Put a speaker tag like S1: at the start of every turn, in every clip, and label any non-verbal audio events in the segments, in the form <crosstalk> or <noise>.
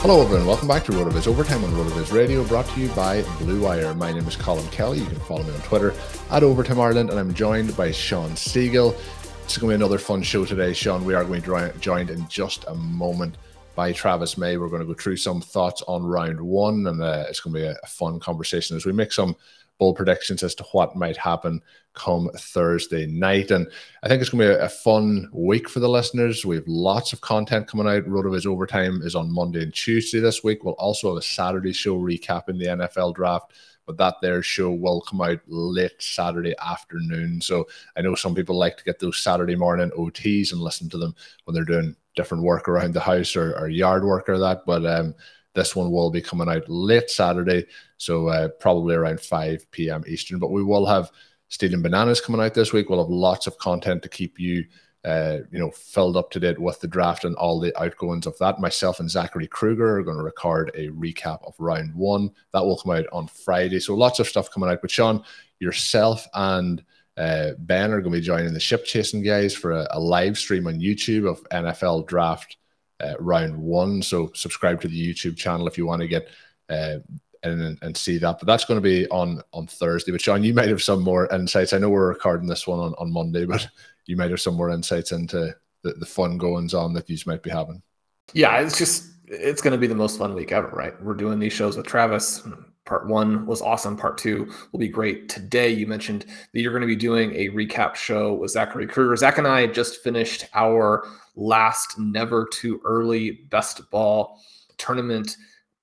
S1: Hello, everyone. Welcome back to RotoViz Overtime on RotoViz Radio, brought to you by Blue Wire. My name is Colm Kelly. You can follow me on Twitter at Overtime Ireland, and I'm joined by Shawn Siegele. It's going to be another fun show today, Shawn. We are going to be joined in just a moment by Travis May. We're going to go through some thoughts on round one, and uh, it's going to be a, a fun conversation as we make some bold predictions as to what might happen come Thursday night. And I think it's going to be a, fun week for the listeners. We have lots of content coming out. RotoViz Overtime is on Monday and Tuesday this week. We'll also have a Saturday show recapping the NFL draft but that their show will come out late Saturday afternoon. So I know some people like to get those Saturday morning OTs and listen to them when they're doing different work around the house or, or yard work or that. But um, this one will be coming out late Saturday, so uh, probably around 5 p.m. Eastern. But we will have Stealing Bananas coming out this week. We'll have lots of content to keep you uh, you know, filled up to date with the draft and all the outgoings of that. Myself and Zachary Kruger are going to record a recap of round one. That will come out on Friday. So lots of stuff coming out. But Shawn, yourself and uh, Ben are going to be joining the ship chasing guys for a, a live stream on YouTube of NFL draft uh, round one. So subscribe to the YouTube channel if you want to get uh, and, and see that. But that's going to be on on Thursday. But Shawn, you might have some more insights. I know we're recording this one on, on Monday, but <laughs> you might have some more insights into the, the fun goings on that you might be having.
S2: Yeah, it's just it's going to be the most fun week ever, right? We're doing these shows with Travis. Part one was awesome. Part two will be great. Today, you mentioned that you're going to be doing a recap show with Zachary Kruger. Zach and I just finished our last never too early best ball tournament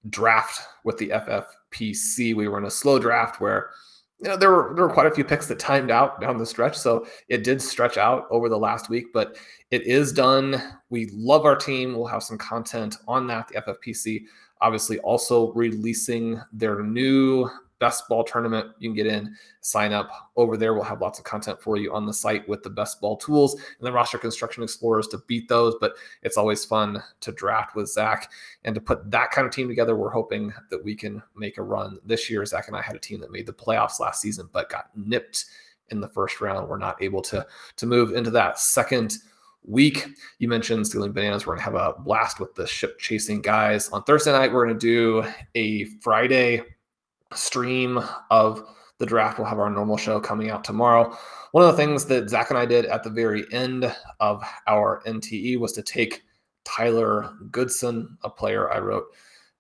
S2: draft with the FFPC. We were in a slow draft where you know there were there were quite a few picks that timed out down the stretch. So it did stretch out over the last week but it is done. We love our team. We'll have some content on that the ffpc obviously also releasing their new best ball tournament you can get in sign up over there we'll have lots of content for you on the site with the best ball tools and the roster construction explorers to beat those but it's always fun to draft with zach and to put that kind of team together we're hoping that we can make a run this year zach and i had a team that made the playoffs last season but got nipped in the first round we're not able to to move into that second week. You mentioned stealing bananas. We're to have a blast with the ship chasing guys. On Thursday night, we're to do a Friday stream of the draft. We'll have our normal show coming out tomorrow. One of the things that Zach and I did at the very end of our NTE was to take Tyler Goodson, a player I wrote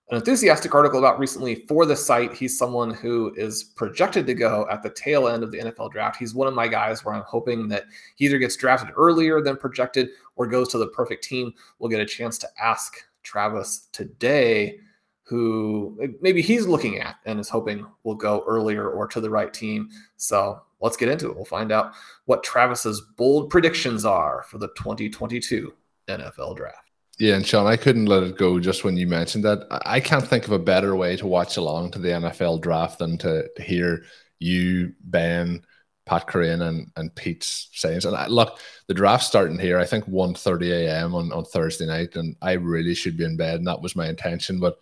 S2: an enthusiastic article about recently for the site. He's someone who is projected to go at the tail end of the NFL draft. He's one of my guys where I'm hoping that he either gets drafted earlier than projected or goes to the perfect team. We'll get a chance to ask Travis today who maybe he's looking at and is hoping will go earlier or to the right team. So let's get into it. We'll find out what Travis's bold predictions are for the 2022 NFL draft.
S1: Yeah, and Shawn, I couldn't let it go just when you mentioned that. I can't think of a better way to watch along to the NFL draft than to hear you, Ben, Pat Kerrane and, and Pete's sayings. And I, look, the draft starting here, I think 1.30 a.m. On, on Thursday night, and I really should be in bed, and that was my intention. But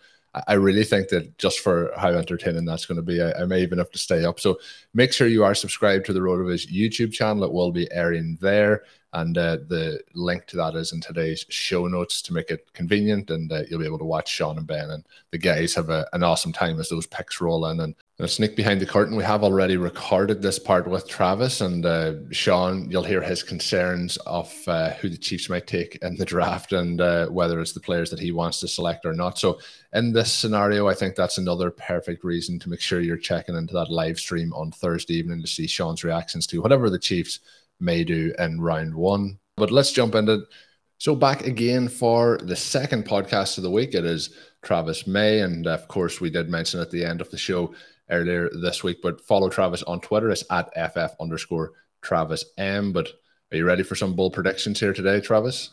S1: I really think that just for how entertaining that's going to be, I, I, may even have to stay up. So make sure you are subscribed to the RotoViz YouTube channel. It will be airing there. And uh, the link to that is in today's show notes to make it convenient. And uh, you'll be able to watch Shawn and Ben. And the guys have a, an awesome time as those picks roll in. And a sneak behind the curtain, we have already recorded this part with Travis. And uh, Shawn, you'll hear his concerns of uh, who the Chiefs might take in the draft and uh, whether it's the players that he wants to select or not. So, in this scenario, I think that's another perfect reason to make sure you're checking into that live stream on Thursday evening to see Shawn's reactions to whatever the Chiefs may do in round one. But let's jump into so back again for the second podcast of the week. It is Travis May, and of course we did mention at the end of the show earlier this week. But follow Travis on Twitter. It's at ff underscore Travis M. But are you ready for some bold predictions here today, Travis?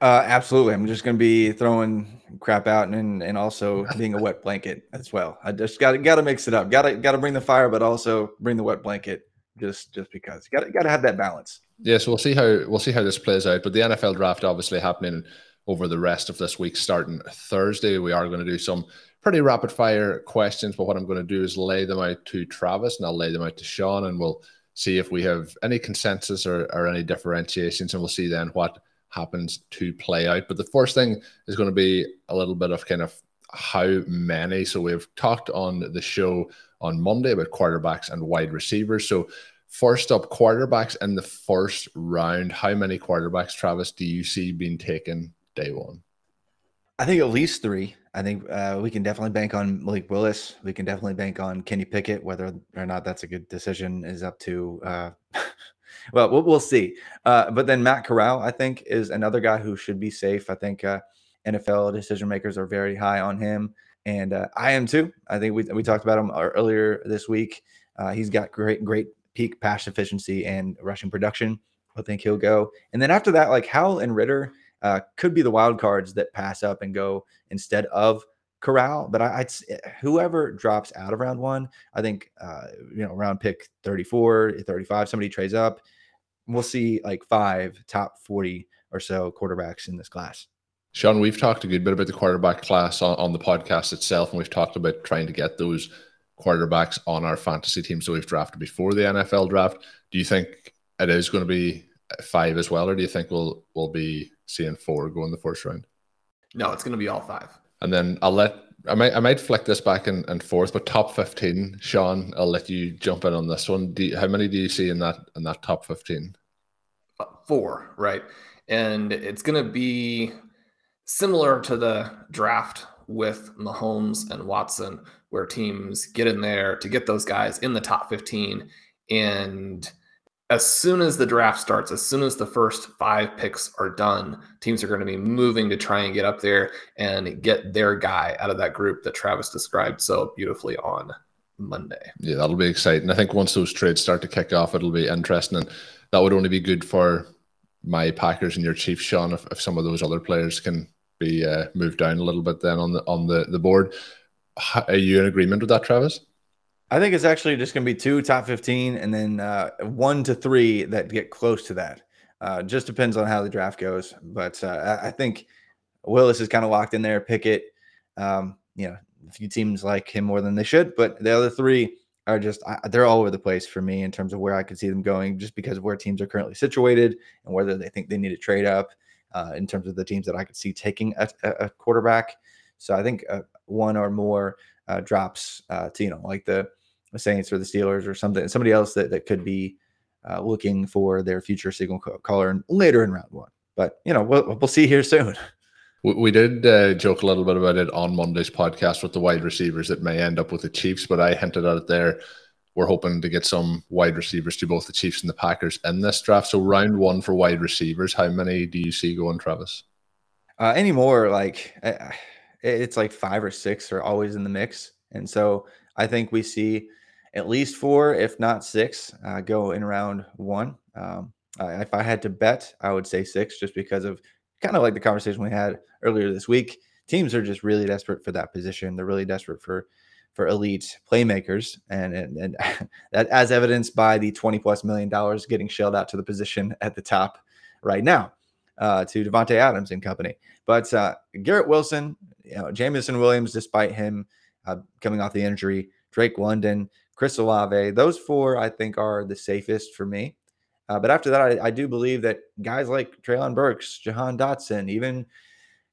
S3: Uh, absolutely. I'm just going to be throwing crap out and and also <laughs> being a wet blanket as well. I just got got to mix it up. Got to got to bring the fire, but also bring the wet blanket just just because you got got to have that balance.
S1: Yeah, so we'll see how we'll see how this plays out. But the NFL draft obviously happening over the rest of this week, starting Thursday. We are going to do some pretty rapid fire questions, but what I'm going to do is lay them out to Travis and I'll lay them out to Shawn, and we'll see if we have any consensus or, or any differentiations, and we'll see then what happens to play out. But the first thing is going to be a little bit of kind of how many. So we've talked on the show on Monday about quarterbacks and wide receivers. So, first up, quarterbacks in the first round. How many quarterbacks, Travis, do you see being taken day one?
S3: I think at least three. I think uh, we can definitely bank on Malik Willis. We can definitely bank on Kenny Pickett. Whether or not that's a good decision is up to, uh, <laughs> well, well, see. Uh, but then Matt Corral, I think, is another guy who should be safe. I think uh, NFL decision makers are very high on him and uh, I am too. I think we we talked about him uh, earlier this week. Uh, he's got great great peak pass efficiency and rushing production. I think he'll go. And then after that, like Howell and Ridder uh, could be the wild cards that pass up and go instead of Corral. But I, would eh, whoever drops out of round one, I think uh, you know round pick 34, 35, somebody trades up. We'll see like five top 40 or so quarterbacks in this class.
S1: Shawn, we've talked a good bit about the quarterback class on, on the podcast itself, and we've talked about trying to get those quarterbacks on our fantasy team. So we've drafted before the NFL draft. Do you think it is going to be five as well, or do you think we'll we'll be seeing four go in the first round?
S2: No, it's going to be all five.
S1: And then I'll let I might I might flick this back and, and forth, but top fifteen, Shawn, I'll let you jump in on this one. You, how many do you see in that in that top fifteen?
S2: Uh, four, right? And it's going to be similar to the draft with Mahomes and Watson, where teams get in there to get those guys in the top 15. And as soon as the draft starts, as soon as the first five picks are done, teams are going to be moving to try and get up there and get their guy out of that group that Travis described so beautifully on Monday.
S1: Yeah, that'll be exciting. I think once those trades start to kick off, it'll be interesting. And that would only be good for my Packers and your Chiefs, Shawn, if, if some of those other players can be uh, moved down a little bit then on the on the, the board. Are you in agreement with that, Travis?
S3: I think it's actually just going to be two top 15 and then uh, one to three that get close to that. Uh, just depends on how the draft goes. But uh, I think Willis is kind of locked in there. Pickett, um, you know, a few teams like him more than they should, but the other three are just they're all over the place for me in terms of where I could see them going, just because of where teams are currently situated and whether they think they need to trade up uh, in terms of the teams that I could see taking a, a quarterback. So I think uh, one or more uh, drops uh, to you know like the, Saints or the Steelers or something, somebody else that, that could be uh, looking for their future signal caller later in round one. But you know we'll, we'll see here soon. <laughs>
S1: We did uh, joke a little bit about it on Monday's podcast with the wide receivers that may end up with the Chiefs, but I hinted at it there we're hoping to get some wide receivers to both the Chiefs and the Packers in this draft. So round one for wide receivers, how many do you see going, Travis?
S3: Uh, anymore, like uh, it's like five or six are always in the mix, and so I think we see at least four, if not six, uh, go in round one. Um, if I had to bet, I would say six, just because of kind of like the conversation we had earlier this week. Teams are just really desperate for that position. They're really desperate for for elite playmakers, and and, and <laughs> that as evidenced by the twenty plus million dollars getting shelled out to the position at the top right now. uh, to Davante Adams and company. But uh, Garrett Wilson, you know, Jameson Williams, despite him uh, coming off the injury, Drake London, Chris Olave, those four I think are the safest for me. Uh, but after that, I, I, do believe that guys like Treylon Burks, Jahan Dotson, even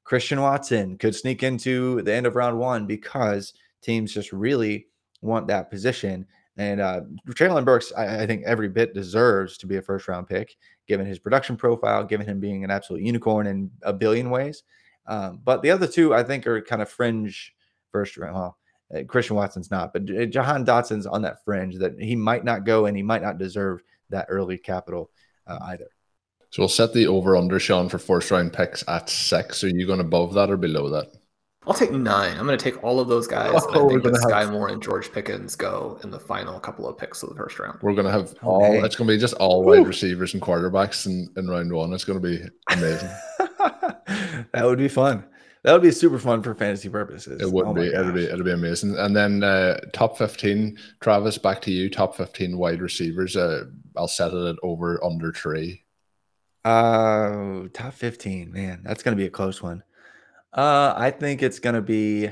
S3: Christian Watson could sneak into the end of round one because teams just really want that position. And uh, Treylon Burks, I, I, think every bit deserves to be a first round pick, given his production profile, given him being an absolute unicorn in a billion ways. Um, but the other two, I think, are kind of fringe first round. Well, uh, Christian Watson's not, but Jahan Dotson's on that fringe that he might not go and he might not deserve that early capital uh, either.
S1: So we'll set the over under Shawn for first round picks at six. Are you going above that or below that?
S2: I'll take nine. I'm going to take all of those guys. Oh, I think that Skyy have... Moore and George Pickens go in the final couple of picks of the first round.
S1: We're going to have all. Okay. It's going to be just all wide receivers and quarterbacks in, in round one. It's going to be amazing. <laughs>
S3: that would be fun. That would be super fun for fantasy purposes.
S1: It would oh be. It'd be. It'd be amazing. And then uh, top fifteen, Travis. Back to you. Top fifteen wide receivers. Uh, I'll set it at over under three.
S3: Uh, top fifteen. Man, that's going to be a close one. Uh, I think it's going to be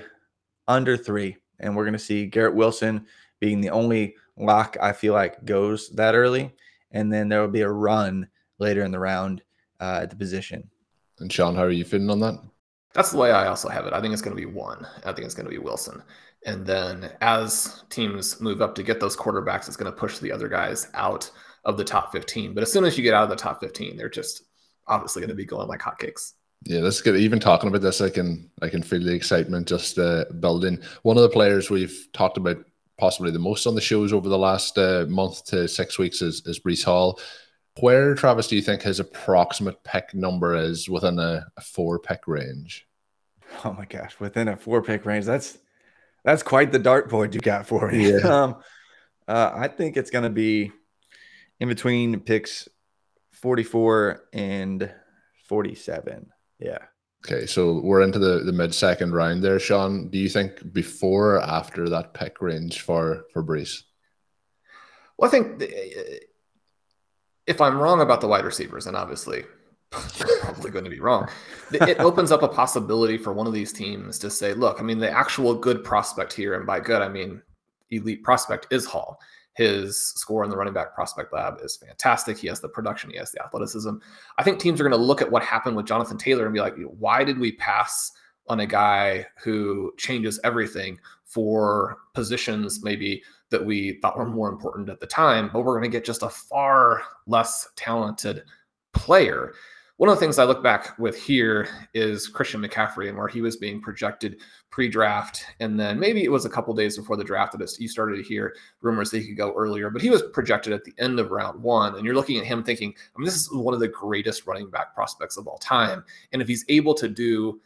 S3: under three, and we're going to see Garrett Wilson being the only lock I feel like goes that early, and then there will be a run later in the round uh, at the position.
S1: And Shawn, how are you fitting on that?
S2: That's the way I also have it. I think it's going to be one. I think it's going to be Wilson. And then as teams move up to get those quarterbacks, it's going to push the other guys out of the top 15. But as soon as you get out of the top 15, they're just obviously going to be going like hotcakes.
S1: Yeah, that's good. Even talking about this, I can I can feel the excitement just uh, building. One of the players we've talked about possibly the most on the shows over the last uh, month to six weeks is, is Breece Hall. Where, Travis, do you think his approximate pick number is within a, a four pick range?
S3: Oh my gosh, within a four pick range, that's that's quite the dartboard you got for me. Yeah. <laughs> um, uh, I think it's going to be in between picks 44 and 47. Yeah.
S1: Okay, so we're into the, the mid second round there, Shawn. Do you think before or after that pick range for for Breece?
S2: Well, I think the, if I'm wrong about the wide receivers, and obviously <laughs> probably going to be wrong, it opens up a possibility for one of these teams to say, look, I mean, the actual good prospect here, and by good, I mean elite prospect is Hall. His score in the running back prospect lab is fantastic. He has the production, he has the athleticism. I think teams are going to look at what happened with Jonathan Taylor and be like, why did we pass on a guy who changes everything for positions maybe that we thought were more important at the time, but we're going to get just a far less talented player. One of the things I look back with here is Christian McCaffrey and where he was being projected pre-draft, and then maybe it was a couple days before the draft that you started to hear rumors that he could go earlier, but he was projected at the end of round one, and you're looking at him thinking, I mean, this is one of the greatest running back prospects of all time, and if he's able to do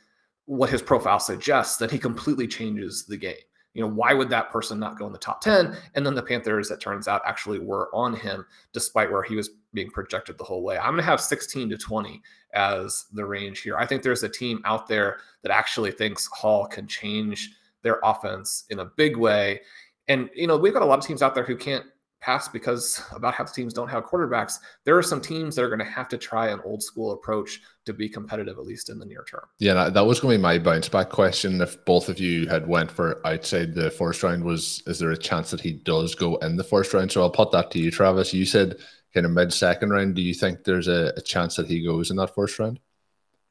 S2: what his profile suggests, then he completely changes the game you know, why would that person not go in the top 10? And then the Panthers, it turns out, actually were on him despite where he was being projected the whole way. I'm going to have 16 to 20 as the range here. I think there's a team out there that actually thinks Hall can change their offense in a big way. And, you know, we've got a lot of teams out there who can't pass because about half the teams don't have quarterbacks. There are some teams that are going to have to try an old school approach to be competitive, at least in the near term.
S1: Yeah, that was going to be my bounce back question. If both of you had went for outside the first round, was is there a chance that he does go in the first round? So I'll put that to you, Travis. You said kind of mid second round. Do you think there's a, a chance that he goes in that first round?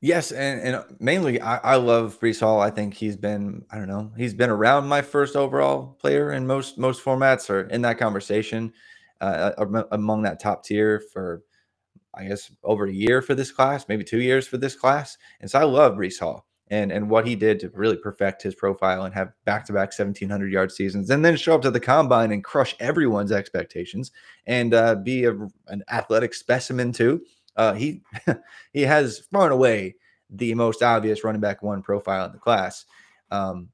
S3: Yes, and, and mainly I, I love Breece Hall. I think he's been I don't know he's been around my first overall player in most most formats or in that conversation uh, among that top tier for I guess over a year for this class, maybe two years for this class. And so I love Breece Hall and and what he did to really perfect his profile and have back to back 1700 yard seasons, and then show up to the combine and crush everyone's expectations and uh, be a, an athletic specimen too. Uh, he <laughs> he has far and away the most obvious running back one profile in the class. Um,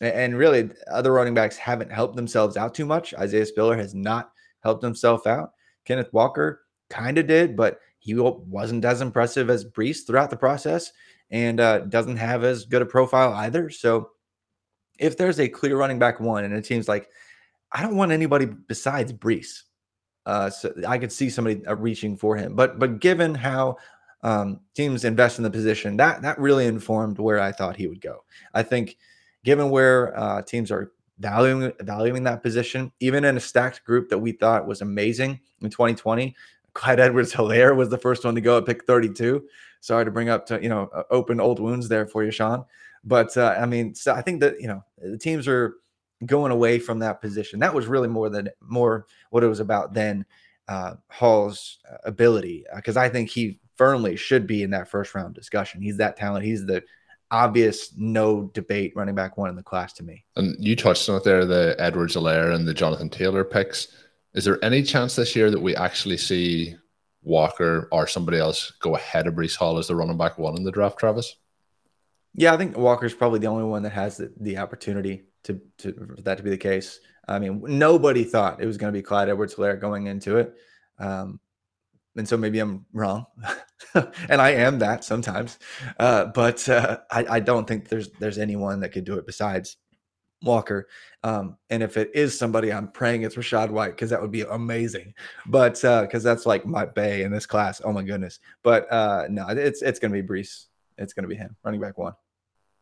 S3: and really, other running backs haven't helped themselves out too much. Isaiah Spiller has not helped himself out. Kenneth Walker kind of did, but he wasn't as impressive as Breece throughout the process and uh, doesn't have as good a profile either. So, if there's a clear running back one and it seems like I don't want anybody besides Breece, uh, so I could see somebody uh, reaching for him. But but given how um, teams invest in the position. That that really informed where I thought he would go. I think, given where uh, teams are valuing valuing that position, even in a stacked group that we thought was amazing in 2020, Clyde Edwards-Helaire was the first one to go at pick 32. Sorry to bring up to you know open old wounds there for you, Shawn. But uh, I mean, so I think that you know the teams are going away from that position. That was really more than more what it was about than uh, Hall's uh, ability, because uh, I think he firmly should be in that first round discussion. He's that talent. He's the obvious no debate running back one in the class to me.
S1: And you touched on it there, the Edwards-Helaire and the Jonathan Taylor picks. Is there any chance this year that we actually see Walker or somebody else go ahead of Breece Hall as the running back one in the draft, Travis?
S3: Yeah, I think Walker's probably the only one that has the, the opportunity to, to for that to be the case. I mean, nobody thought it was going to be Clyde Edwards-Helaire going into it. Um, and so maybe I'm wrong, <laughs> and I am that sometimes. Uh, but uh, I, I, don't think there's there's anyone that could do it besides Walker. Um, and if it is somebody, I'm praying it's Rachaad White because that would be amazing. But because uh, that's like my bay in this class. Oh my goodness. But uh, no, it's it's gonna be Breece. It's gonna be him, running back one.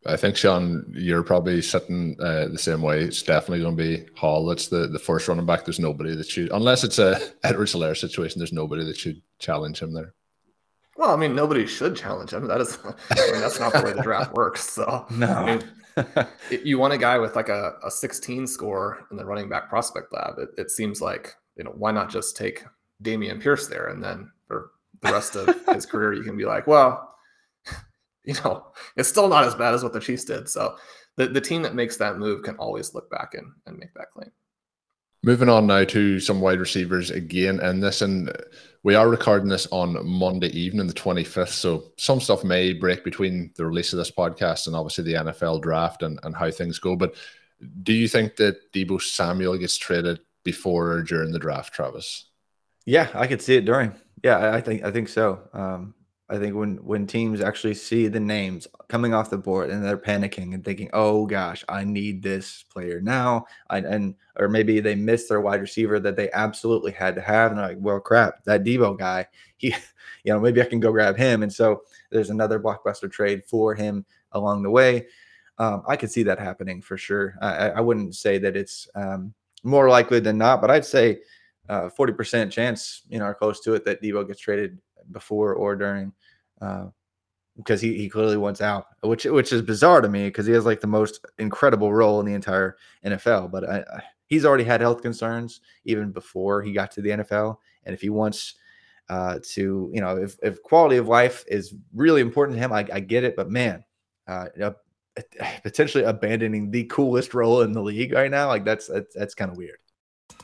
S1: I think Shawn, you're probably sitting uh, the same way. It's definitely going to be Hall. That's the, the first running back. There's nobody that should, unless it's a <laughs> Edwards-Helaire situation. There's nobody that should challenge him there.
S2: Well, I mean, nobody should challenge him. That is, I mean, that's not the way the draft <laughs> works. So
S3: no, I mean,
S2: you want a guy with like a, a 16 score in the running back prospect lab. It, it seems like you know why not just take Dameon Pierce there, and then for the rest of <laughs> his career, you can be like, well <laughs> you know, it's still not as bad as what the Chiefs did. So the, the team that makes that move can always look back and, and make that claim.
S1: Moving on now to some wide receivers again, and this and we are recording this on Monday evening, the 25th. So some stuff may break between the release of this podcast and obviously the NFL draft and, and how things go. But do you think that Deebo Samuel gets traded before or during the draft, Travis?
S3: Yeah, I could see it during. Yeah, I think I think so. Um, I think when when teams actually see the names coming off the board and they're panicking and thinking, "Oh gosh, I need this player now," I, and or maybe they miss their wide receiver that they absolutely had to have, and they're like, "Well, crap, that Deebo guy, <laughs> he, you know, maybe I can go grab him." And so there's another blockbuster trade for him along the way. Um, I could see that happening for sure. I, I wouldn't say that it's um, more likely than not, but I'd say uh, forty uh, percent chance, you know, or close to it that Deebo gets traded before or during, uh, because he, he clearly wants out, which which is bizarre to me because he has like the most incredible role in the entire NFL. But I, I, he's already had health concerns even before he got to the NFL, and if he wants uh, to, you know, if, if quality of life is really important to him, I, I get it. But man, uh, potentially abandoning the coolest role in the league right now, like that's that's, that's kind of weird.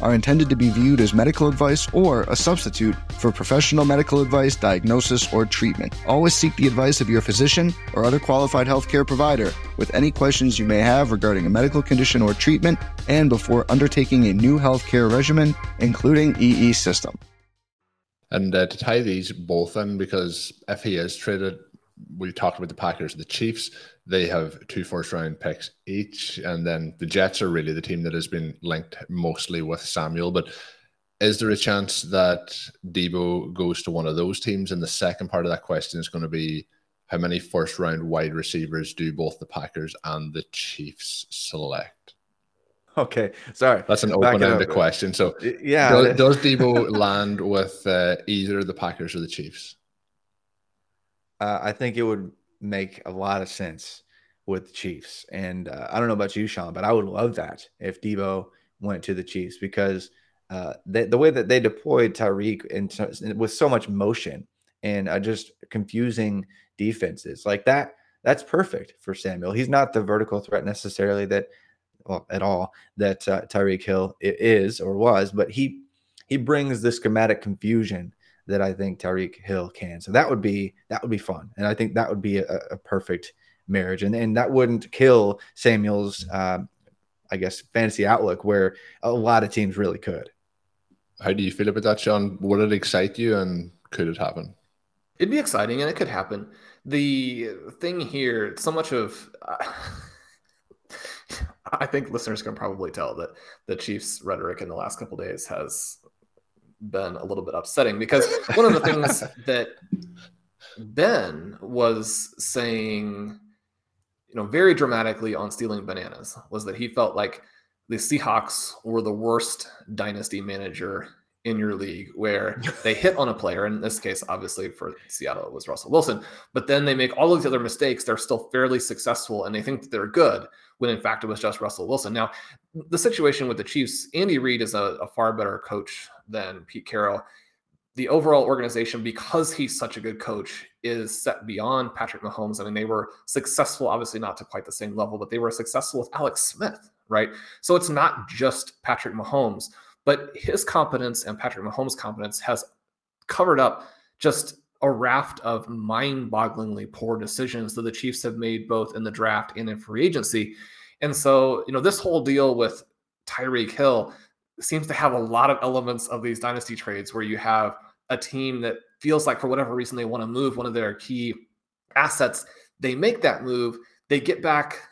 S4: are intended to be viewed as medical advice or a substitute for professional medical advice, diagnosis, or treatment. Always seek the advice of your physician or other qualified healthcare provider with any questions you may have regarding a medical condition or treatment and before undertaking a new healthcare regimen, including EE system.
S1: And uh, to tie these both in, because if he is traded, we talked about the Packers, the Chiefs. They have two first round picks each, and then the Jets are really the team that has been linked mostly with Samuel. But is there a chance that Deebo goes to one of those teams? And the second part of that question is going to be how many first round wide receivers do both the Packers and the Chiefs select?
S3: Okay, sorry.
S1: That's an open ended question. So,
S3: yeah,
S1: does, does Deebo <laughs> land with uh, either the Packers or the Chiefs?
S3: uh, I think it would make a lot of sense with the Chiefs. And uh, I don't know about you, Shawn, but I would love that if Deebo went to the Chiefs because uh, they, the way that they deployed Tyreek and with so much motion and uh, just confusing defenses like that, that's perfect for Samuel. He's not the vertical threat necessarily that, well, at all that uh, Tyreek Hill is or was, but he he brings the schematic confusion that I think Tyreek Hill can. So that would be that would be fun, and I think that would be a, a perfect marriage, and and that wouldn't kill Samuel's, uh, I guess, fantasy outlook, where a lot of teams really could.
S1: How do you feel about that, Shawn? Would it excite you, and could it happen?
S2: It'd be exciting, and it could happen. The thing here, so much of. Uh, <laughs> I think listeners can probably tell that the Chiefs' rhetoric in the last couple days has been a little bit upsetting because one of the things <laughs> that Ben was saying, you know, very dramatically on stealing bananas was that he felt like the Seahawks were the worst dynasty manager in your league where <laughs> they hit on a player. In this case, obviously for Seattle, it was Russell Wilson, but then they make all of these other mistakes. They're still fairly successful and they think that they're good when in fact it was just Russell Wilson. Now, the situation with the Chiefs, Andy Reid is a, a far better coach than Pete Carroll. The overall organization, because he's such a good coach, is set beyond Patrick Mahomes. I mean, they were successful, obviously not to quite the same level, but they were successful with Alex Smith, right? So it's not just Patrick Mahomes, but his competence and Patrick Mahomes' competence has covered up just a raft of mind-bogglingly poor decisions that the Chiefs have made both in the draft and in free agency. And so, you know, this whole deal with Tyreek Hill seems to have a lot of elements of these dynasty trades where you have a team that feels like for whatever reason they want to move one of their key assets. They make that move, they get back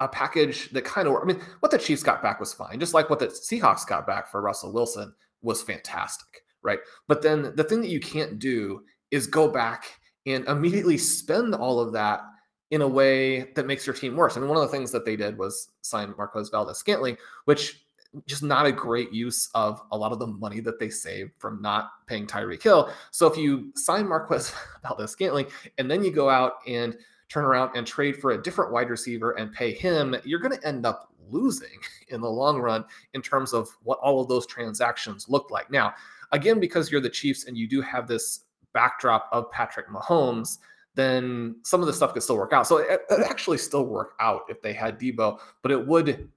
S2: a package that kind of I mean, what the Chiefs got back was fine, just like what the Seahawks got back for Russell Wilson was fantastic, right? But then the thing that you can't do is go back and immediately spend all of that in a way that makes your team worse. Mean, one of the things that they did was sign Marquez Valdes-Scantling, which just not a great use of a lot of the money that they saved from not paying Tyreek Hill. So if you sign Marquez <laughs> Valdes-Scantling and then you go out and turn around and trade for a different wide receiver and pay him, you're going to end up losing <laughs> in the long run in terms of what all of those transactions look like. Now, again, because you're the Chiefs and you do have this backdrop of Patrick Mahomes, then some of the stuff could still work out. So it, it actually still work out if they had Deebo, but it would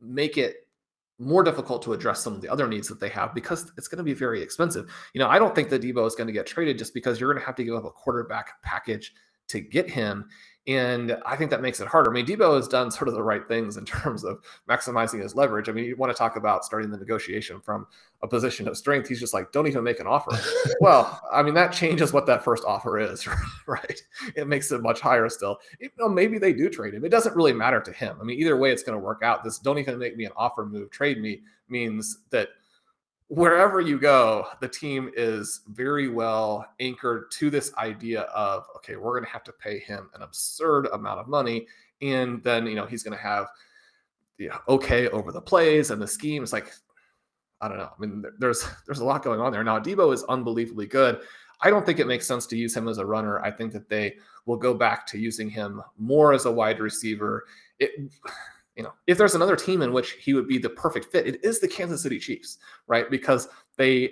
S2: make it more difficult to address some of the other needs that they have because it's going to be very expensive. You know, I don't think that Deebo is going to get traded just because you're going to have to give up a quarterback package to get him. And I think that makes it harder. I mean, Deebo has done sort of the right things in <laughs> terms of maximizing his leverage. I mean, you want to talk about starting the negotiation from a position of strength. He's just like, don't even make an offer. <laughs> well, I mean, that changes what that first offer is, <laughs> right? It makes it much higher still. You know, maybe they do trade him. It doesn't really matter to him. I mean, either way, it's going to work out. This don't even make me an offer move, trade me means that – wherever you go, the team is very well anchored to this idea of okay, we're going to have to pay him an absurd amount of money, and then you know he's going to have know, okay over the plays and the scheme. It's like I don't know. I mean, there's there's a lot going on there now. Deebo is unbelievably good. I don't think it makes sense to use him as a runner. I think that they will go back to using him more as a wide receiver. It you know, if there's another team in which he would be the perfect fit, it is the Kansas City Chiefs, right? Because they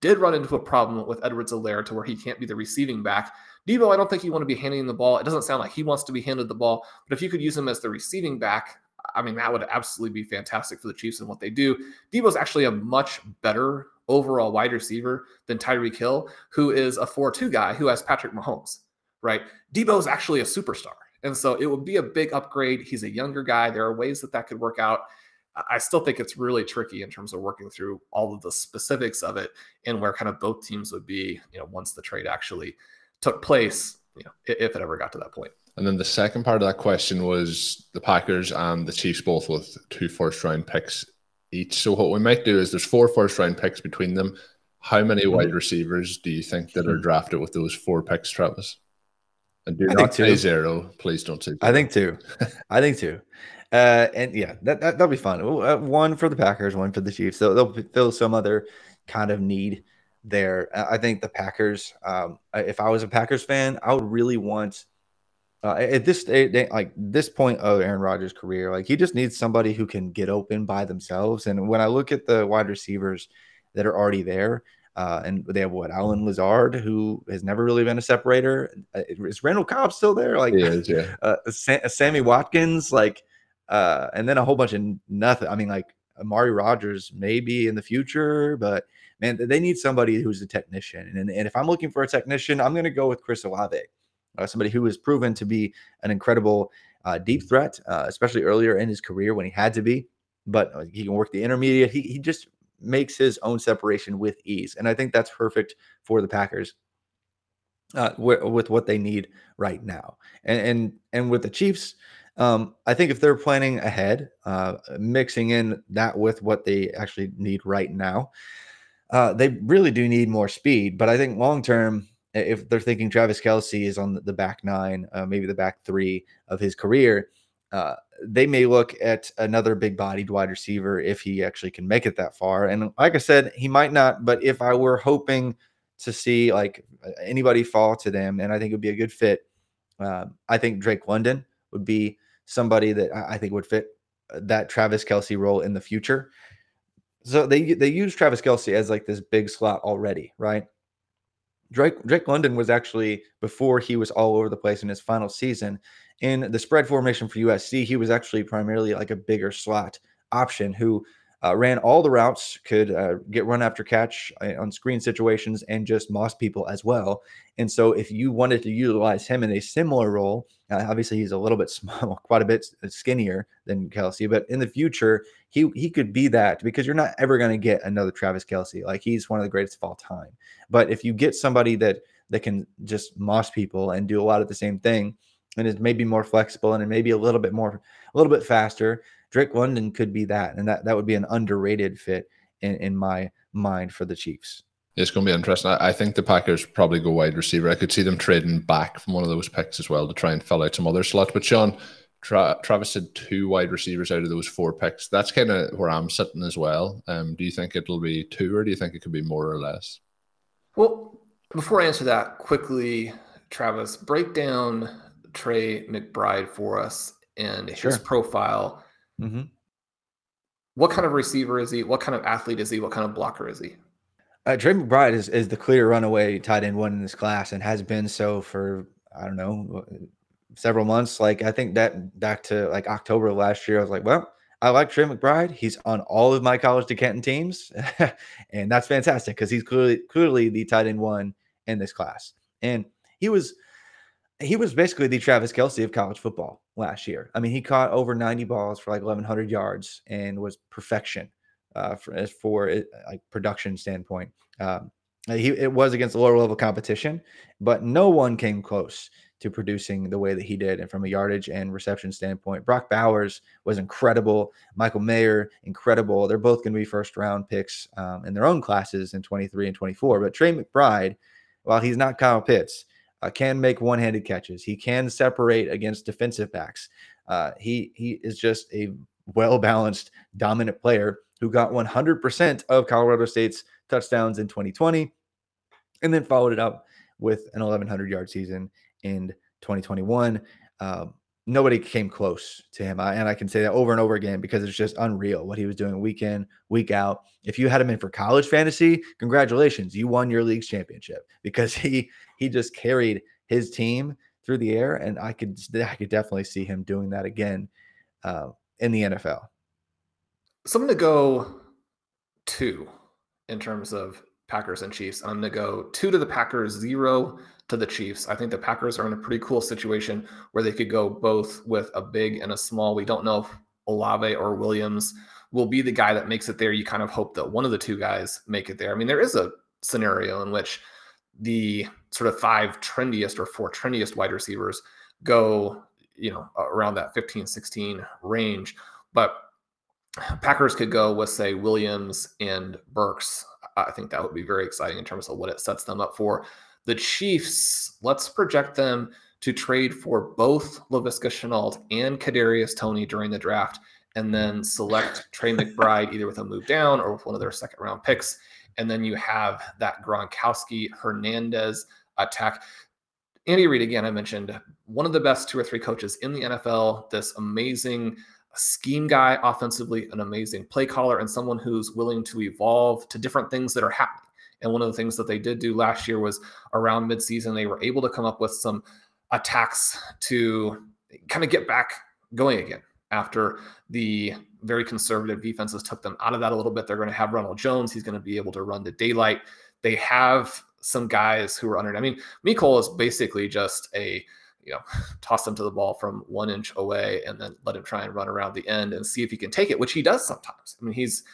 S2: did run into a problem with Edwards-Helaire to where he can't be the receiving back. Deebo, I don't think you want to be handing the ball. It doesn't sound like he wants to be handed the ball, but if you could use him as the receiving back, I mean, that would absolutely be fantastic for the Chiefs and what they do. Deebo's actually a much better overall wide receiver than Tyreek Hill, who is a 4 2 guy who has Patrick Mahomes, right? Deebo's actually a superstar. And so it would be a big upgrade. He's a younger guy. There are ways that that could work out. I still think it's really tricky in terms of working through all of the specifics of it and where kind of both teams would be, you know, once the trade actually took place, you know, if it ever got to that point.
S1: And then the second part of that question was the Packers and the Chiefs both with two first round picks each. So what we might do is there's four first round picks between them. How many mm-hmm. wide receivers do you think that are hmm. drafted with those four picks, Travis? And do I not say zero. Please don't say. Zero.
S3: I think two. I think two. Uh, and yeah, that, that will be fun. Uh, one for the Packers, one for the Chiefs. So they'll fill some other kind of need there. I think the Packers. Um, if I was a Packers fan, I would really want. Uh, at this like this point of Aaron Rodgers' career, like he just needs somebody who can get open by themselves. And when I look at the wide receivers that are already there, uh, and they have what Allen Lazard, who has never really been a separator. Uh, is Randall Cobb still there? Like,
S1: is, yeah. <laughs>
S3: Uh, Sa- Sammy Watkins, like, uh, and then a whole bunch of nothing. I mean, like Amari Rogers maybe in the future, but man, they need somebody who's a technician. And, and if I'm looking for a technician, I'm going to go with Chris Olave, uh, somebody who has proven to be an incredible uh, deep threat, uh, especially earlier in his career when he had to be. But uh, he can work the intermediate. He, he just makes his own separation with ease. And I think that's perfect for the Packers uh, with, what they need right now. And and, and with the Chiefs, um, I think if they're planning ahead, uh, mixing in that with what they actually need right now, uh, they really do need more speed. But I think long term, if they're thinking Travis Kelce is on the back nine, uh, maybe the back three of his career, uh, they may look at another big bodied wide receiver if he actually can make it that far. And like I said, he might not, but if I were hoping to see like anybody fall to them, and I think it would be a good fit, uh, I think Drake London would be somebody that I think would fit uh, that Travis Kelce role in the future. So they they use Travis Kelce as like this big slot already, right? Drake Drake London was actually before he was all over the place in his final season in the spread formation for USC. He was actually primarily like a bigger slot option who uh, ran all the routes, could uh, get run after catch uh, on screen situations, and just moss people as well. And so, if you wanted to utilize him in a similar role, uh, obviously he's a little bit <laughs> small, quite a bit skinnier than Kelce, but in the future he he could be that because you're not ever going to get another Travis Kelce. Like he's one of the greatest of all time. But if you get somebody that that can just moss people and do a lot of the same thing, and is maybe more flexible and maybe a little bit more, a little bit faster. Drake London could be that, and that that would be an underrated fit in, in my mind for the Chiefs.
S1: It's going to be interesting. I, I think the Packers probably go wide receiver. I could see them trading back from one of those picks as well to try and fill out some other slots. But Shawn, Tra- Travis had two wide receivers out of those four picks. That's kind of where I'm sitting as well. Um, do you think it'll be two, or do you think it could be more or less?
S2: Well, before I answer that quickly, Travis, break down Trey McBride for us and sure. his profile. Mm-hmm. What kind of receiver is he? What kind of athlete is he? What kind of blocker is he?
S3: Uh, Trey McBride is, is the clear runaway tight end one in this class and has been so for, I don't know, several months. Like, I think that back to like October of last year, I was like, well, I like Trey McBride. He's on all of my college to Canton teams. <laughs> and that's fantastic because he's clearly, clearly the tight end one in this class. And he was he was basically the Travis Kelce of college football last year. I mean, he caught over 90 balls for like 1,100 yards and was perfection uh, for for it, like production standpoint. Um, he it was against lower level competition, but no one came close to producing the way that he did. And from a yardage and reception standpoint, Brock Bowers was incredible. Michael Mayer, incredible. They're both going to be first round picks um, in their own classes in 23 and 24. But Trey McBride, while he's not Kyle Pitts, uh, can make one handed catches. He can separate against defensive backs. Uh, he he is just a well balanced, dominant player who got 100% of Colorado State's touchdowns in 2020, and then followed it up with an 1100 yard season in 2021. Um, nobody came close to him. I, and I can say that over and over again because it's just unreal what he was doing week in, week out. If you had him in for college fantasy, congratulations, you won your league's championship because <laughs> he he just carried his team through the air, and I could I could definitely see him doing that again uh, in the NFL.
S2: So I'm going to go two in terms of Packers and Chiefs. I'm going to go two to the Packers, zero to the Chiefs. I think the Packers are in a pretty cool situation where they could go both with a big and a small. We don't know if Olave or Williams will be the guy that makes it there. You kind of hope that one of the two guys make it there. I mean, there is a scenario in which the sort of five trendiest or four trendiest wide receivers go, you know, around that 15, 16 range. But Packers could go with, say, Williams and Burks. I think that would be very exciting in terms of what it sets them up for. The Chiefs, let's project them to trade for both Laviska Shenault and Kadarius Toney during the draft, and then select <laughs> Trey McBride either with a move down or with one of their second round picks. And then you have that Gronkowski Hernandez attack. Andy Reid, again, I mentioned one of the best two or three coaches in the NFL, this amazing scheme guy offensively, an amazing play caller, and someone who's willing to evolve to different things that are happening. And one of the things that they did do last year was around midseason, they were able to come up with some attacks to kind of get back going again after the very conservative defenses took them out of that a little bit. They're going to have Ronald Jones. He's going to be able to run the daylight. They have some guys who are under. I mean, Mecole is basically just a you know, <laughs> toss him to the ball from one inch away and then let him try and run around the end and see if he can take it, which he does sometimes. I mean, he's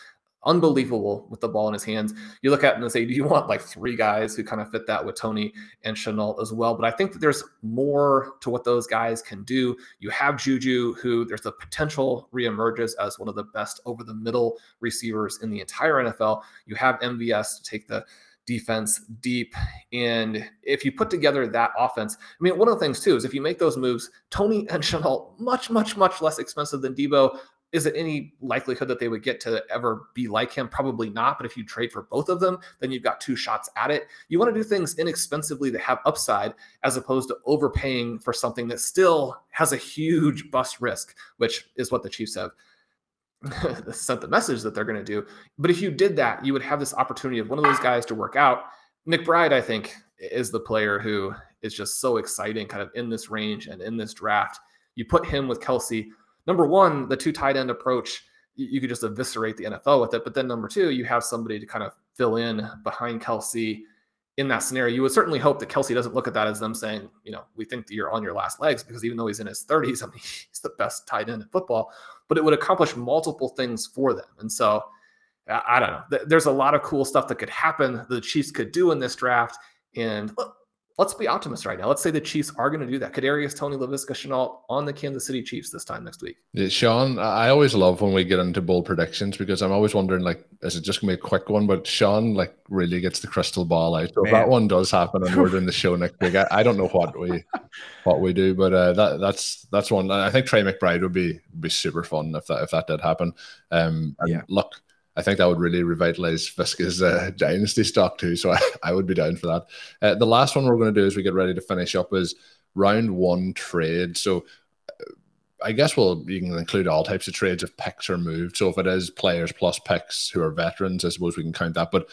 S2: unbelievable with the ball in his hands. You look at him and say, do you want like three guys who kind of fit that with Toney and Shenault as well? But I think that there's more to what those guys can do. You have Juju, who there's the potential reemerges as one of the best over the middle receivers in the entire NFL. You have MVS to take the defense deep. And if you put together that offense, I mean, one of the things too is if you make those moves, Toney <laughs> and Shenault, much, much, much less expensive than Deebo. Is it any likelihood that they would get to ever be like him? Probably not. But if you trade for both of them, then you've got two shots at it. You want to do things inexpensively that have upside as opposed to overpaying for something that still has a huge bust risk, which is what the Chiefs have <laughs> sent the message that they're going to do. But if you did that, you would have this opportunity of one of those guys to work out. McBride, I think, is the player who is just so exciting, kind of in this range and in this draft. You put him with Kelce. Number one, the two tight end approach, you could just eviscerate the NFL with it. But then number two, you have somebody to kind of fill in behind Kelce in that scenario, you would certainly hope that Kelce doesn't look at that as them saying, you know, we think that you're on your last legs because even though he's in his 30s, <laughs> I mean, he's the best tight end in football, but it would accomplish multiple things for them. And so I don't know. There's a lot of cool stuff that could happen the Chiefs could do in this draft. And uh, let's be optimists right now. Let's say the Chiefs are going to do that. Kadarius Toney Laviska Shenault on the Kansas City Chiefs this time next week.
S1: Yeah, Shawn, I always love when we get into bold predictions because I'm always wondering, like, is it just gonna be a quick one? But Shawn, like, really gets the crystal ball out. So if that one does happen and we're doing the show next week, I, I, don't know what we <laughs> what we do, but uh, that that's that's one. I think Trey McBride would be be super fun if that if that did happen. Um, yeah. Look, I think that would really revitalize Viska's uh, dynasty stock too. So <laughs> I, I would be down for that. Uh, the last one we're going to do as we get ready to finish up is round one trade. So uh, I guess we'll you can include all types of trades if picks are moved. So if it is players plus picks who are veterans, I suppose we can count that. But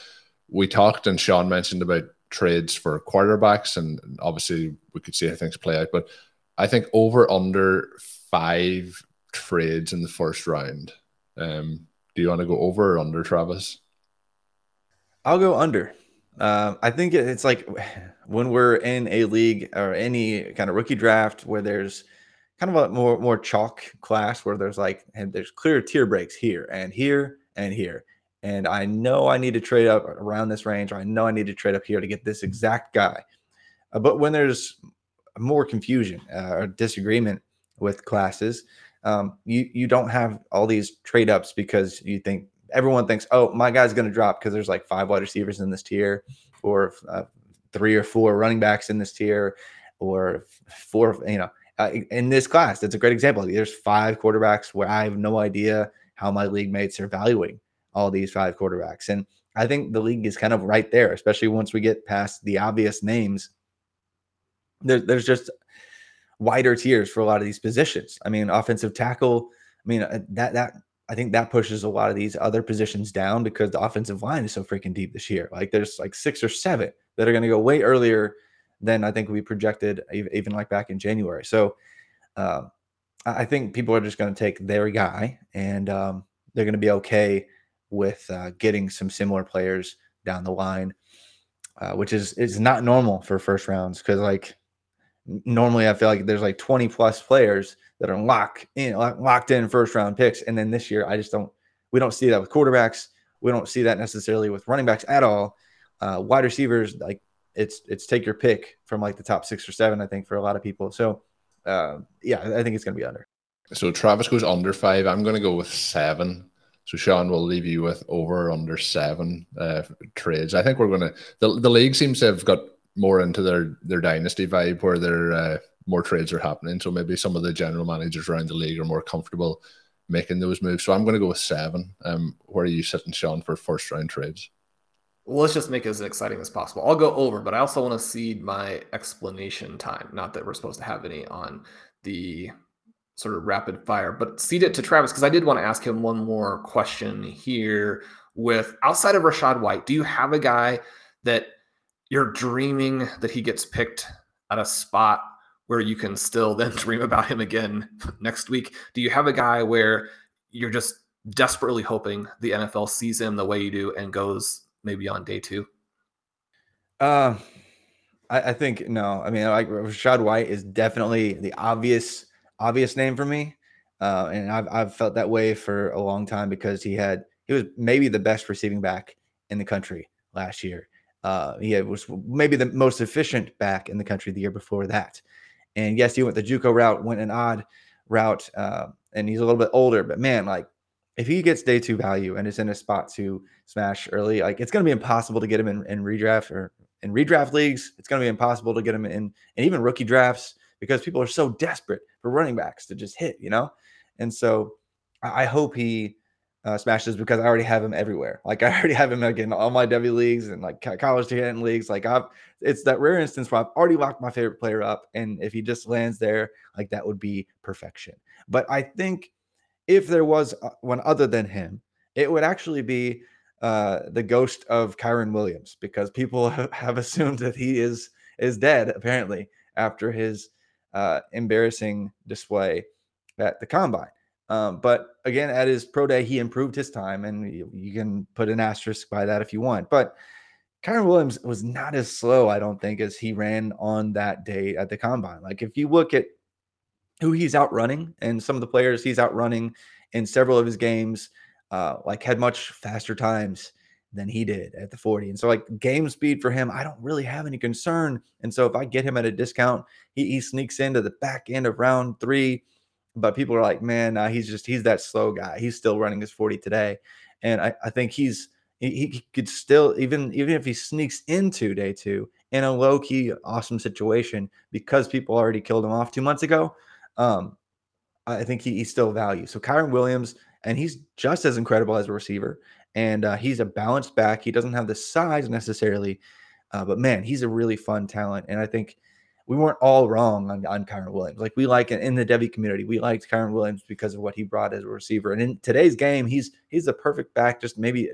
S1: we talked and Sean mentioned about trades for quarterbacks, and obviously we could see how things play out. But I think over under five trades in the first round. Um, do you want to go over or under, Travis?
S3: I'll go under. Um, I think it's like when we're in a league or any kind of rookie draft where there's kind of a more more chalk class where there's like and there's clear tier breaks here and here and here. And I know I need to trade up around this range, or I know I need to trade up here to get this exact guy. Uh, but when there's more confusion uh, or disagreement with classes, um, you you don't have all these trade ups because you think everyone thinks, oh, my guy's going to drop because there's like five wide receivers in this tier, or uh, three or four running backs in this tier, or four, you know, uh, in this class. That's a great example. There's five quarterbacks where I have no idea how my league mates are valuing all these five quarterbacks. And I think the league is kind of right there, especially once we get past the obvious names. There, there's just wider tiers for a lot of these positions. I mean, offensive tackle. I mean, uh, that that I think that pushes a lot of these other positions down because the offensive line is so freaking deep this year. Like there's like six or seven that are going to go way earlier than I think we projected, even like back in January. So uh, I think people are just going to take their guy and um, they're going to be okay with uh, getting some similar players down the line, uh, which is is not normal for first rounds because like normally I feel like there's like 20 plus players that are locked in locked in first round picks. And then this year, I just don't we don't see that with quarterbacks. We don't see that necessarily with running backs at all. Uh, wide receivers, like it's it's take your pick from like the top six or seven, I think, for a lot of people. So uh, yeah, I think it's gonna be under.
S1: So Travis goes under five. I'm gonna go with seven. So Shawn we'll leave you with over under seven uh, trades. I think we're gonna the, the league seems to have got more into their their dynasty vibe where they're uh, more trades are happening. So maybe some of the general managers around the league are more comfortable making those moves. So I'm going to go with seven. Um, where are you sitting, Shawn, for first round trades?
S2: Well, let's just make it as exciting as possible. I'll go over, but I also want to cede my explanation time. Not that we're supposed to have any on the sort of rapid fire, but cede it to Travis because I did want to ask him one more question here. With outside of Rachaad White, do you have a guy that you're dreaming that he gets picked at a spot where you can still then <laughs> dream about him again <laughs> next week? Do you have a guy where you're just desperately hoping the NFL sees him the way you do and goes maybe on day two?
S3: Uh, I, I think no. I mean, like Rachaad White is definitely the obvious obvious name for me, uh, and I've I've felt that way for a long time because he had he was maybe the best receiving back in the country last year. Uh, he was maybe the most efficient back in the country the year before that. And yes, he went the JUCO route, went an odd route, uh, and he's a little bit older. But man, like if he gets day two value and is in a spot to smash early, like it's going to be impossible to get him in, in redraft or in redraft leagues. It's going to be impossible to get him in, and even rookie drafts because people are so desperate for running backs to just hit, you know. And so I hope he uh, smashes because I already have him everywhere. Like <laughs> I already have him like in all my W leagues and like college tight leagues. Like I've, it's that rare instance where I've already locked my favorite player up, and if he just lands there, like that would be perfection. But I think if there was uh, one other than him, it would actually be uh, the ghost of Kyren Williams because people <laughs> have assumed that he is is dead apparently after his uh, embarrassing display at the combine. Um, but again, at his pro day, he improved his time, and you, you, can put an asterisk by that if you want. But Kyren Williams was not as slow, I don't think, as he ran on that day at the combine. Like if you look at who he's outrunning and some of the players he's outrunning in several of his games, uh, like had much faster times than he did at the 40. And so, like game speed for him, I don't really have any concern. And so, if I get him at a discount, he, he sneaks into the back end of round three but people are like, man, uh, he's just he's that slow guy. He's still running his 40 today. And I, I think he's he, he could still even even if he sneaks into day two in a low key awesome situation because people already killed him off two months ago. Um, I think he, he's still value. So Kyren Williams, and he's just as incredible as a receiver, and uh, he's a balanced back. He doesn't have the size necessarily, uh, but man, he's a really fun talent. And I think we weren't all wrong on, on Kyren Williams. Like we like in the Devy community, we liked Kyren Williams because of what he brought as a receiver. And in today's game, he's he's the perfect back, just maybe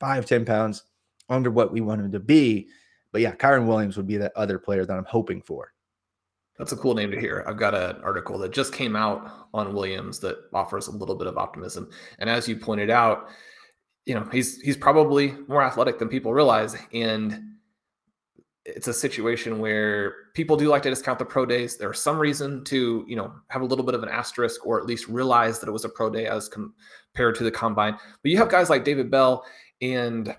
S3: five, 10 pounds under what we want him to be. But yeah, Kyren Williams would be that other player that I'm hoping for.
S2: That's a cool name to hear. I've got an article that just came out on Williams that offers a little bit of optimism. And as you pointed out, you know, he's he's probably more athletic than people realize. And it's a situation where people do like to discount the pro days. There's some reason to, you know, have a little bit of an asterisk or at least realize that it was a pro day as compared to the combine. But you have guys like David Bell and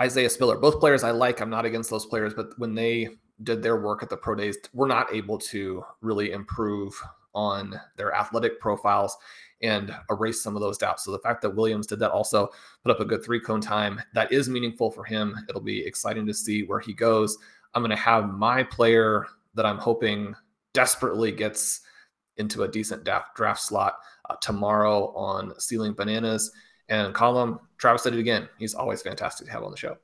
S2: Isaiah Spiller, both players I like. I'm not against those players, but when they did their work at the pro days, were not able to really improve on their athletic profiles and erase some of those doubts. So the fact that Williams did that also put up a good three cone time that is meaningful for him. It'll be exciting to see where he goes. I'm going to have my player that I'm hoping desperately gets into a decent draft, draft slot uh, tomorrow on Stealing Bananas. And Colm, Travis did it again. He's always fantastic to have on the show.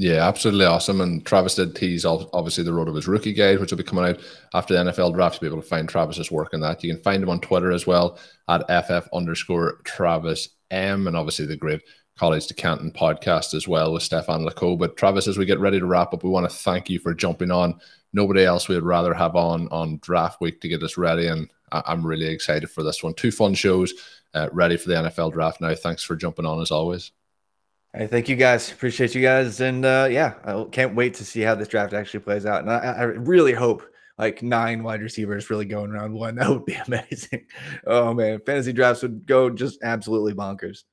S1: Yeah, absolutely awesome. And Travis did tease obviously the road of his rookie guide, which will be coming out after the NFL draft to be able to find Travis's work in that. You can find him on Twitter as well at FF underscore Travis M. And obviously the great College to Canton podcast as well with Stefan Leco. But Travis, as we get ready to wrap up, we want to thank you for jumping on. Nobody else we would rather have on on draft week to get us ready. And I'm really excited for this one. Two fun shows uh, ready for the NFL draft now. Thanks for jumping on as always.
S3: Hey, thank you guys. Appreciate you guys, and uh, yeah, I can't wait to see how this draft actually plays out. And I, I really hope like nine wide receivers really going around one. <laughs> That would be amazing. Oh man, fantasy drafts would go just absolutely bonkers.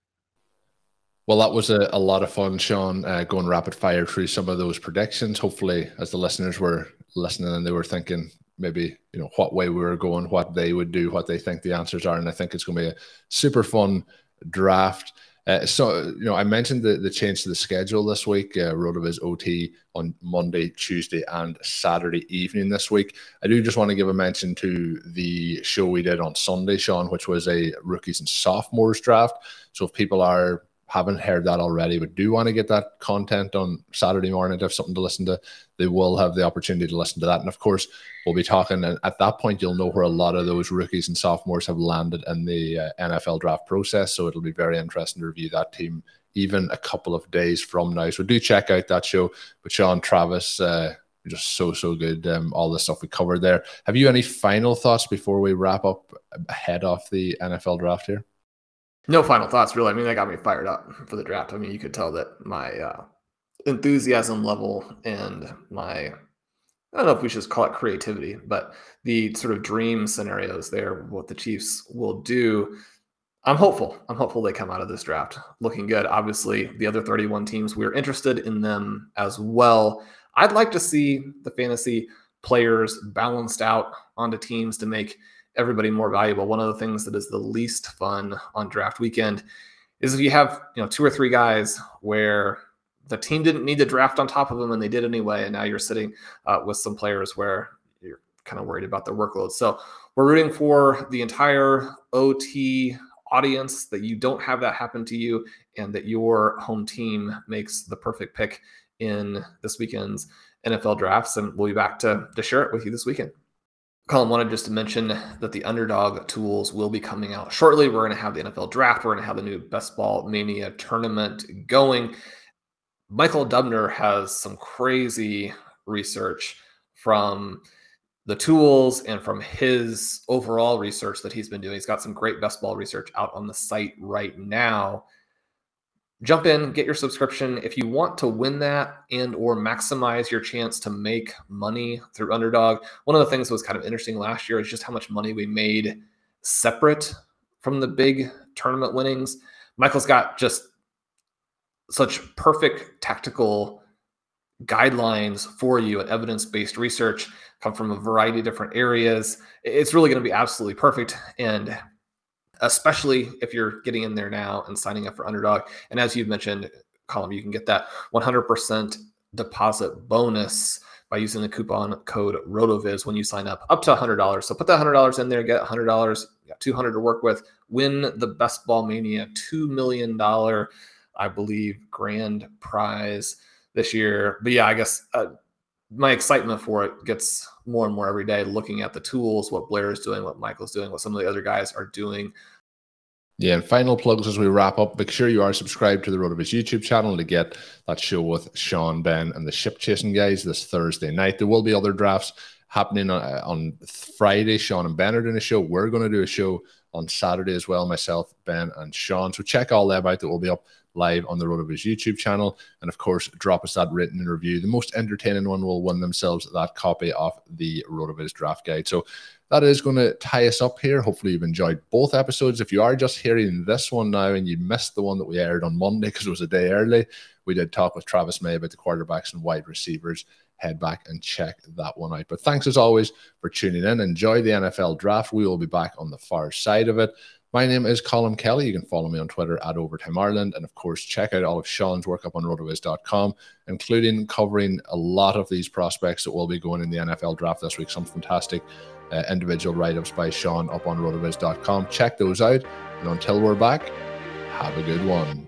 S1: Well, that was a, a lot of fun, Shawn, uh, going rapid fire through some of those predictions. Hopefully, as the listeners were listening and they were thinking maybe, you know, what way we were going, what they would do, what they think the answers are. And I think it's going to be a super fun draft. Uh, so, you know, I mentioned the, the change to the schedule this week. Uh, RotoViz OT on Monday, Tuesday, and Saturday evening this week. I do just want to give a mention to the show we did on Sunday, Shawn, which was a rookies and sophomores draft. So if people are haven't heard that already, but do want to get that content on Saturday morning to have something to listen to, they will have the opportunity to listen to that. And of course, we'll be talking, and at that point, you'll know where a lot of those rookies and sophomores have landed in the uh, NFL draft process. So it'll be very interesting to review that team even a couple of days from now. So do check out that show. But Shawn Travis, uh, just so so good. Um, all the stuff we covered there. Have you any final thoughts before we wrap up ahead of the NFL draft here?
S2: No final thoughts, really. I mean, that got me fired up for the draft. I mean, you could tell that my uh, enthusiasm level and my I don't know if we should call it creativity, but the sort of dream scenarios there, what the Chiefs will do. I'm hopeful. I'm hopeful they come out of this draft looking good. Obviously, the other 31 teams, we're interested in them as well. I'd like to see the fantasy players balanced out onto teams to make everybody more valuable. One of the things that is the least fun on draft weekend is if you have you know two or three guys where the team didn't need to draft on top of them and they did anyway, and now you're sitting uh, with some players where you're kind of worried about their workload. So we're rooting for the entire OT audience that you don't have that happen to you and that your home team makes the perfect pick in this weekend's NFL drafts. And we'll be back to, to share it with you this weekend. Colm wanted just to mention that the underdog tools will be coming out shortly. We're going to have the NFL draft. We're going to have the new Best Ball Mania tournament going. Michael Dubner has some crazy research from the tools and from his overall research that he's been doing. He's got some great best ball research out on the site right now jump in get your subscription if you want to win that and or maximize your chance to make money through underdog. One of the things that was kind of interesting last year is just how much money we made separate from the big tournament winnings. Michael's got just such perfect tactical guidelines for you and evidence-based research come from a variety of different areas. It's really going to be absolutely perfect and especially if you're getting in there now and signing up for Underdog. And as you've mentioned, Colm, you can get that 100% deposit bonus by using the coupon code RotoViz when you sign up, up to $100. So put that $100 in there, get $100, got 200 to work with, win the Best Ball Mania $2 million, I believe, grand prize this year. But yeah, I guess uh, my excitement for it gets more and more every day looking at the tools, what Blair is doing, what Michael's doing, what some of the other guys are doing.
S1: Yeah, and final plugs as we wrap up. Make sure you are subscribed to the RotoViz YouTube channel to get that show with Shawn, Ben, and the ship chasing guys this Thursday night. There will be other drafts happening on, uh, on Friday. Shawn and Ben are doing a show. We're going to do a show on Saturday as well, myself, Ben, and Shawn. So check all that out. That will be up live on the RotoViz YouTube channel. And of course, drop us that written review. The most entertaining one will win themselves that copy of the RotoViz draft guide. So that is going to tie us up here. Hopefully, you've enjoyed both episodes. If you are just hearing this one now and you missed the one that we aired on Monday because it was a day early, we did talk with Travis May about the quarterbacks and wide receivers. Head back and check that one out. But thanks as always for tuning in. Enjoy the NFL draft. We will be back on the far side of it. My name is Colm Kelly. You can follow me on Twitter at Overtime Ireland. And of course, check out all of Shawn's work up on rotoviz.com, including covering a lot of these prospects that will be going in the NFL draft this week. Some fantastic uh, individual write ups by Shawn up on rotoviz.com. Check those out. And until we're back, have a good one.